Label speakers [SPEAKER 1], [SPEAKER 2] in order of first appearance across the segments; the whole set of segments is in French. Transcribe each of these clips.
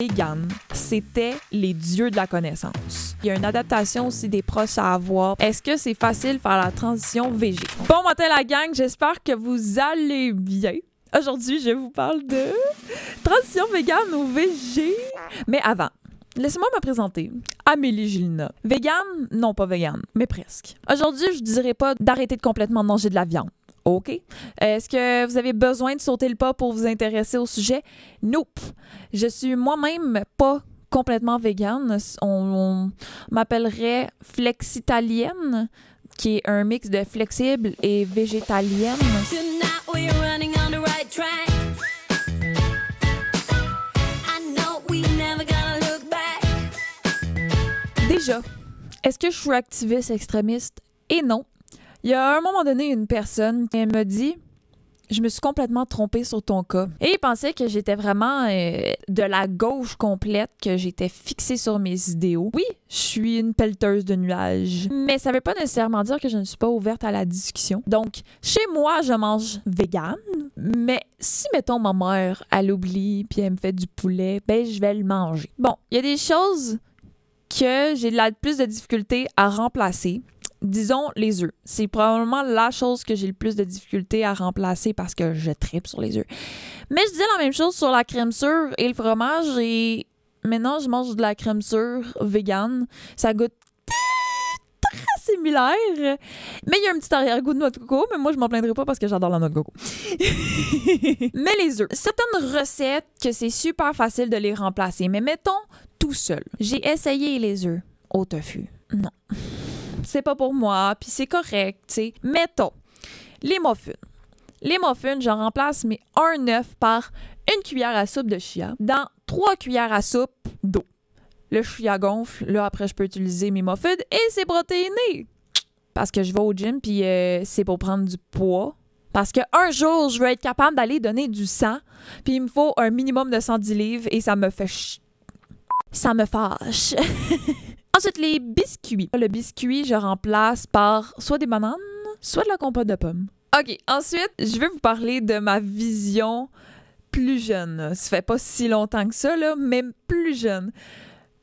[SPEAKER 1] vegan, c'était les dieux de la connaissance. Il y a une adaptation aussi des proches à avoir. Est-ce que c'est facile faire la transition VG? Bon matin la gang, j'espère que vous allez bien. Aujourd'hui, je vous parle de transition vegan ou VG. Mais avant, Laissez-moi me présenter. Amélie Gilna. Vegan? Non, pas vegan, mais presque. Aujourd'hui, je dirais pas d'arrêter de complètement manger de la viande. OK. Est-ce que vous avez besoin de sauter le pas pour vous intéresser au sujet? Nope. Je suis moi-même pas complètement végane. On, m'appellerait flexitalienne, qui est un mix de flexible et végétalienne. Déjà, est-ce que je suis activiste extrémiste? Et non. Il y a un moment donné une personne qui me dit je me suis complètement trompée sur ton cas. Et il pensait que j'étais vraiment euh, de la gauche complète, que j'étais fixée sur mes idéaux. Oui, je suis une pelleteuse de nuages, mais ça veut pas nécessairement dire que je ne suis pas ouverte à la discussion. Donc, chez moi, je mange vegan, mais si, mettons, ma mère, elle oublie, puis elle me fait du poulet, ben, je vais le manger. Bon, il y a des choses que j'ai de plus de difficultés à remplacer disons les œufs. C'est probablement la chose que j'ai le plus de difficulté à remplacer parce que je tripe sur les œufs. Mais je disais la même chose sur la crème sûre et le fromage et maintenant je mange de la crème sûre vegan. Ça goûte très similaire. Mais il y a un petit arrière-goût de noix de coco, mais moi, je m'en plaindrai pas parce que j'adore la noix de coco. mais les œufs. Certaines recettes que c'est super facile de les remplacer, mais mettons tout seul. J'ai essayé les œufs au tofu. Non c'est pas pour moi, puis c'est correct, tu sais. Mettons, les muffins. Les muffins, j'en remplace mes un œuf par une cuillère à soupe de chia dans trois cuillères à soupe d'eau. Le chia gonfle, là après je peux utiliser mes muffins et c'est protéiné. Parce que je vais au gym puis euh, c'est pour prendre du poids. Parce que un jour, je veux être capable d'aller donner du sang, puis il me faut un minimum de 110 livres et ça me fait ch... ça me fâche. Ensuite, les biscuits. Le biscuit, je remplace par soit des bananes, soit de la compote de pommes. OK, ensuite, je vais vous parler de ma vision plus jeune. Ça fait pas si longtemps que ça, là, mais plus jeune.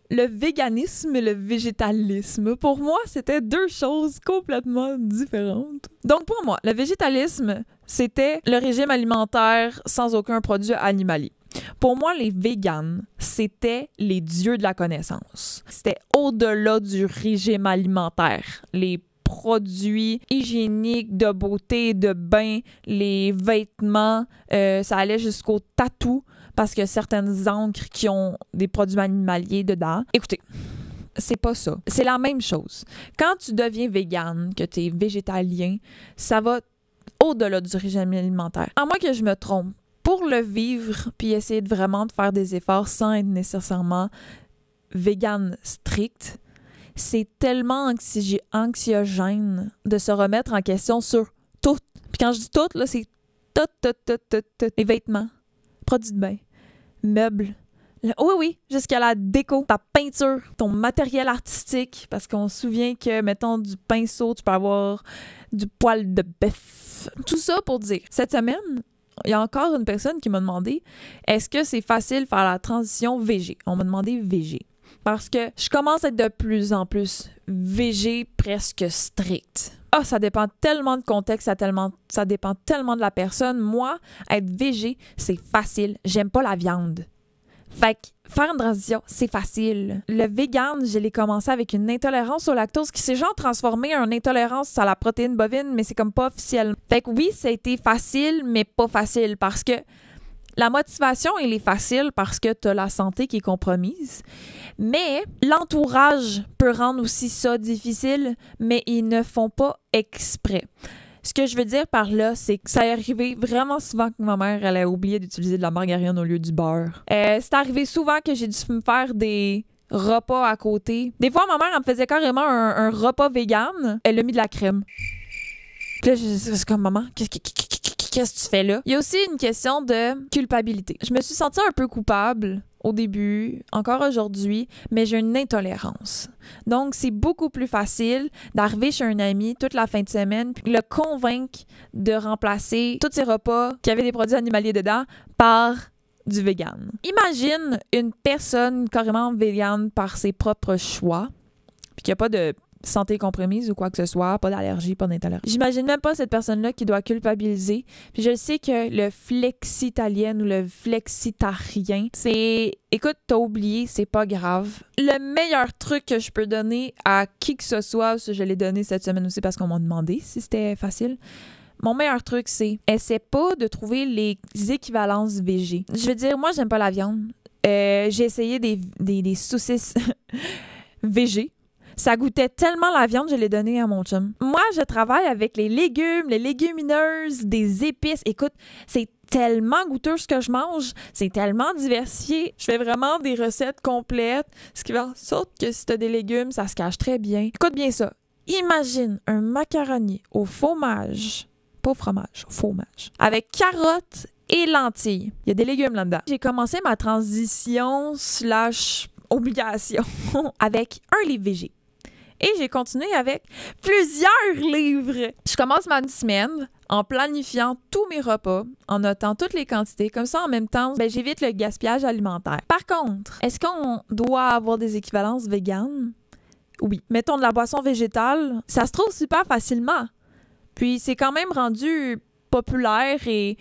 [SPEAKER 1] Le véganisme et le végétalisme, pour moi, c'était deux choses complètement différentes. Donc, pour moi, le végétalisme, c'était le régime alimentaire sans aucun produit animalier. Pour moi, les véganes, c'était les dieux de la connaissance. C'était au-delà du régime alimentaire. Les produits hygiéniques, de beauté, de bain, les vêtements, euh, ça allait jusqu'au tatou parce que certaines encres qui ont des produits animaliers dedans. Écoutez, c'est pas ça. C'est la même chose. Quand tu deviens végane, que tu es végétalien, ça va au-delà du régime alimentaire. À moins que je me trompe, pour le vivre, puis essayer de vraiment de faire des efforts sans être nécessairement vegan strict, c'est tellement anxiogène de se remettre en question sur tout. Puis quand je dis tout, là, c'est tout, tout, tout, tout, tout. Les vêtements, produits de bain, meubles. Oui, oui, jusqu'à la déco, ta peinture, ton matériel artistique, parce qu'on se souvient que, mettons, du pinceau, tu peux avoir du poil de bœuf. Tout ça pour dire, cette semaine, il y a encore une personne qui m'a demandé est-ce que c'est facile faire la transition VG On m'a demandé VG. Parce que je commence à être de plus en plus VG presque strict. Ah, ça dépend tellement de contexte, ça, tellement, ça dépend tellement de la personne. Moi, être VG, c'est facile. J'aime pas la viande. Fait que faire une transition, c'est facile. Le vegan, je l'ai commencé avec une intolérance au lactose qui s'est genre transformée en intolérance à la protéine bovine, mais c'est comme pas officiel. Fait que oui, ça a été facile, mais pas facile parce que la motivation, elle est facile parce que tu as la santé qui est compromise. Mais l'entourage peut rendre aussi ça difficile, mais ils ne font pas exprès. Ce que je veux dire par là, c'est que ça est arrivé vraiment souvent que ma mère, elle a oublié d'utiliser de la margarine au lieu du beurre. Euh, c'est arrivé souvent que j'ai dû me faire des repas à côté. Des fois, ma mère, elle me faisait carrément un, repas vegan. Elle a mis de la crème. Puis là, c'est comme, maman, qu'est-ce que tu fais là? Il y a aussi une question de culpabilité. Je me suis sentie un peu coupable au début, encore aujourd'hui, mais j'ai une intolérance. Donc, c'est beaucoup plus facile d'arriver chez un ami toute la fin de semaine, puis le convaincre de remplacer tous ses repas qui avaient des produits animaliers dedans par du vegan. Imagine une personne carrément végane par ses propres choix, puis qu'il n'y a pas de santé compromise ou quoi que ce soit, pas d'allergie, pas d'intolérance. J'imagine même pas cette personne-là qui doit culpabiliser. Puis je sais que le flexitalien ou le flexitarien, c'est écoute, t'as oublié, c'est pas grave. Le meilleur truc que je peux donner à qui que ce soit, je l'ai donné cette semaine aussi parce qu'on m'a demandé si c'était facile. Mon meilleur truc, c'est essaie pas de trouver les équivalences VG. Je veux dire, moi, j'aime pas la viande. Euh, j'ai essayé des, des, des saucisses VG. Ça goûtait tellement la viande, je l'ai donné à mon chum. Moi, je travaille avec les légumes, les légumineuses, des épices. Écoute, c'est tellement goûteux ce que je mange, c'est tellement diversifié. Je fais vraiment des recettes complètes, ce qui va en sorte que si t'as des légumes, ça se cache très bien. Écoute bien ça. Imagine un macaroni au fromage, pas au fromage, au fromage, avec carottes et lentilles. Il y a des légumes là-dedans. J'ai commencé ma transition slash obligation avec un livre végé. Et j'ai continué avec plusieurs livres. Je commence ma semaine en planifiant tous mes repas, en notant toutes les quantités. Comme ça, en même temps, ben, j'évite le gaspillage alimentaire. Par contre, est-ce qu'on doit avoir des équivalences véganes? Oui. Mettons de la boisson végétale, ça se trouve super facilement. Puis c'est quand même rendu populaire et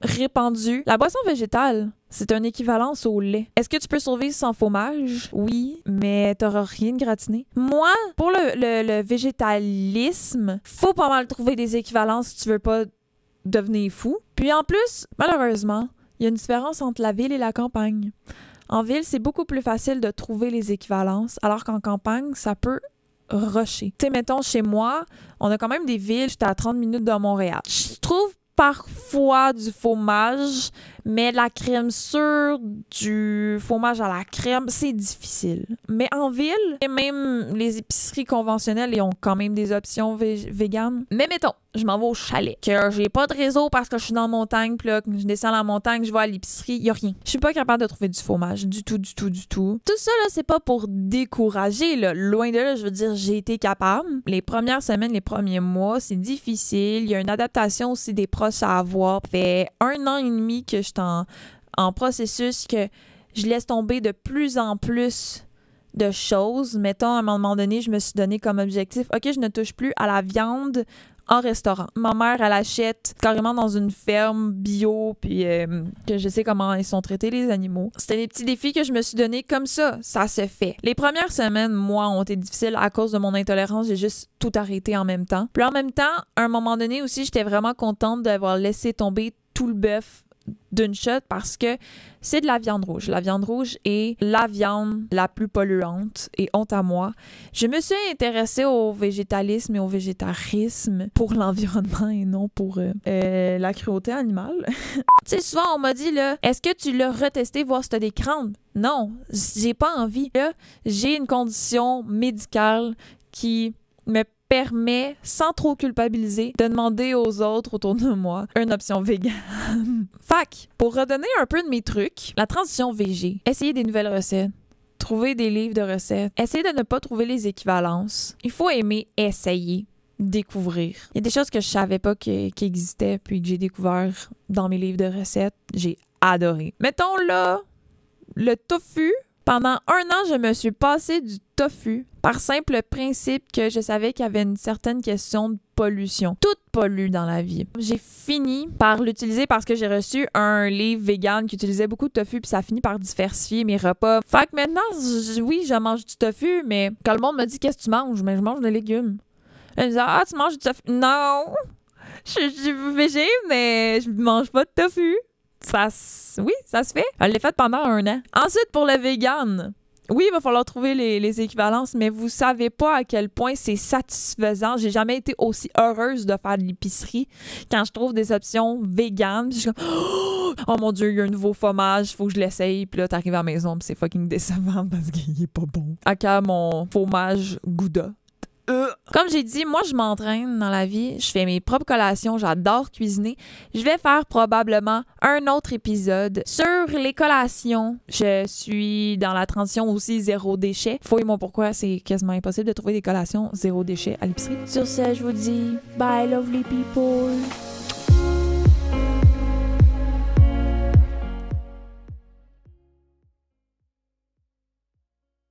[SPEAKER 1] répandu. La boisson végétale, c'est une équivalence au lait. Est-ce que tu peux survivre sans fromage? Oui, mais t'auras rien de gratiné. Moi, pour le, végétalisme, faut pas mal trouver des équivalences si tu veux pas devenir fou. Puis en plus, malheureusement, il y a une différence entre la ville et la campagne. En ville, c'est beaucoup plus facile de trouver les équivalences, alors qu'en campagne, ça peut rusher. Tu sais, mettons, chez moi, on a quand même des villes, j'étais à 30 minutes de Montréal. Je trouve parfois du fromage, mais la crème sûre du fromage à la crème, c'est difficile. Mais en ville, et même les épiceries conventionnelles, ils ont quand même des options véganes. Mais mettons, je m'en vais au chalet, que j'ai pas de réseau parce que je suis dans la montagne, puis là, je descends la montagne, je vais à l'épicerie, y a rien. Je suis pas capable de trouver du fromage, du tout, du tout, du tout. Tout ça, là, c'est pas pour décourager, là. Loin de là, je veux dire, j'ai été capable. Les premières semaines, les premiers mois, c'est difficile. Il y a une adaptation aussi des proches à avoir. Fait un an et demi que je en processus que je laisse tomber de plus en plus de choses. Mettons, à un moment donné, je me suis donné comme objectif, OK, je ne touche plus à la viande en restaurant. Ma mère, elle achète carrément dans une ferme bio, puis euh, que je sais comment ils sont traités les animaux. C'était des petits défis que je me suis donné comme ça. Ça se fait. Les premières semaines, moi, ont été difficiles à cause de mon intolérance. J'ai juste tout arrêté en même temps. Puis en même temps, à un moment donné aussi, j'étais vraiment contente d'avoir laissé tomber tout le bœuf d'une shot parce que c'est de la viande rouge. La viande rouge est la viande la plus polluante et honte à moi. Je me suis intéressée au végétalisme et au végétarisme pour l'environnement et non pour euh, euh, la cruauté animale. tu sais, souvent on m'a dit là, est-ce que tu l'as retesté voir si t'as des crampes? Non, j'ai pas envie. Là, j'ai une condition médicale qui me permet, sans trop culpabiliser, de demander aux autres autour de moi une option végane. Fac, pour redonner un peu de mes trucs, la transition VG, essayer des nouvelles recettes, trouver des livres de recettes, essayer de ne pas trouver les équivalences. Il faut aimer essayer découvrir. Il y a des choses que je savais pas qui, existaient puis que j'ai découvert dans mes livres de recettes. J'ai adoré. Mettons là, le tofu, pendant un an, je me suis passé du tofu par simple principe que je savais qu'il y avait une certaine question de pollution. Tout pollue dans la vie. J'ai fini par l'utiliser parce que j'ai reçu un livre vegan qui utilisait beaucoup de tofu puis ça a fini par diversifier mes repas. Fait que maintenant, oui, je mange du tofu, mais quand le monde me dit qu'est-ce que tu manges, mais je mange des légumes. Elle me dit ah tu manges du tofu? Non, je suis végé, mais je mange pas de tofu ça, oui, ça se fait. Elle l'a fait pendant un an. Ensuite, pour le vegan, oui, il va falloir trouver les, équivalences, mais vous savez pas à quel point c'est satisfaisant. J'ai jamais été aussi heureuse de faire de l'épicerie quand je trouve des options véganes. Je suis comme, oh mon dieu, il y a un nouveau fromage, faut que je l'essaye. Puis là, t'arrives à la maison, c'est fucking décevant parce qu'il est pas bon. À quand mon fromage Gouda euh. Comme j'ai dit, moi, je m'entraîne dans la vie. Je fais mes propres collations. J'adore cuisiner. Je vais faire probablement un autre épisode sur les collations. Je suis dans la transition aussi zéro déchet. Fouille-moi pourquoi c'est quasiment impossible de trouver des collations zéro déchet à l'épicerie. Sur ce, je vous dis bye, lovely people.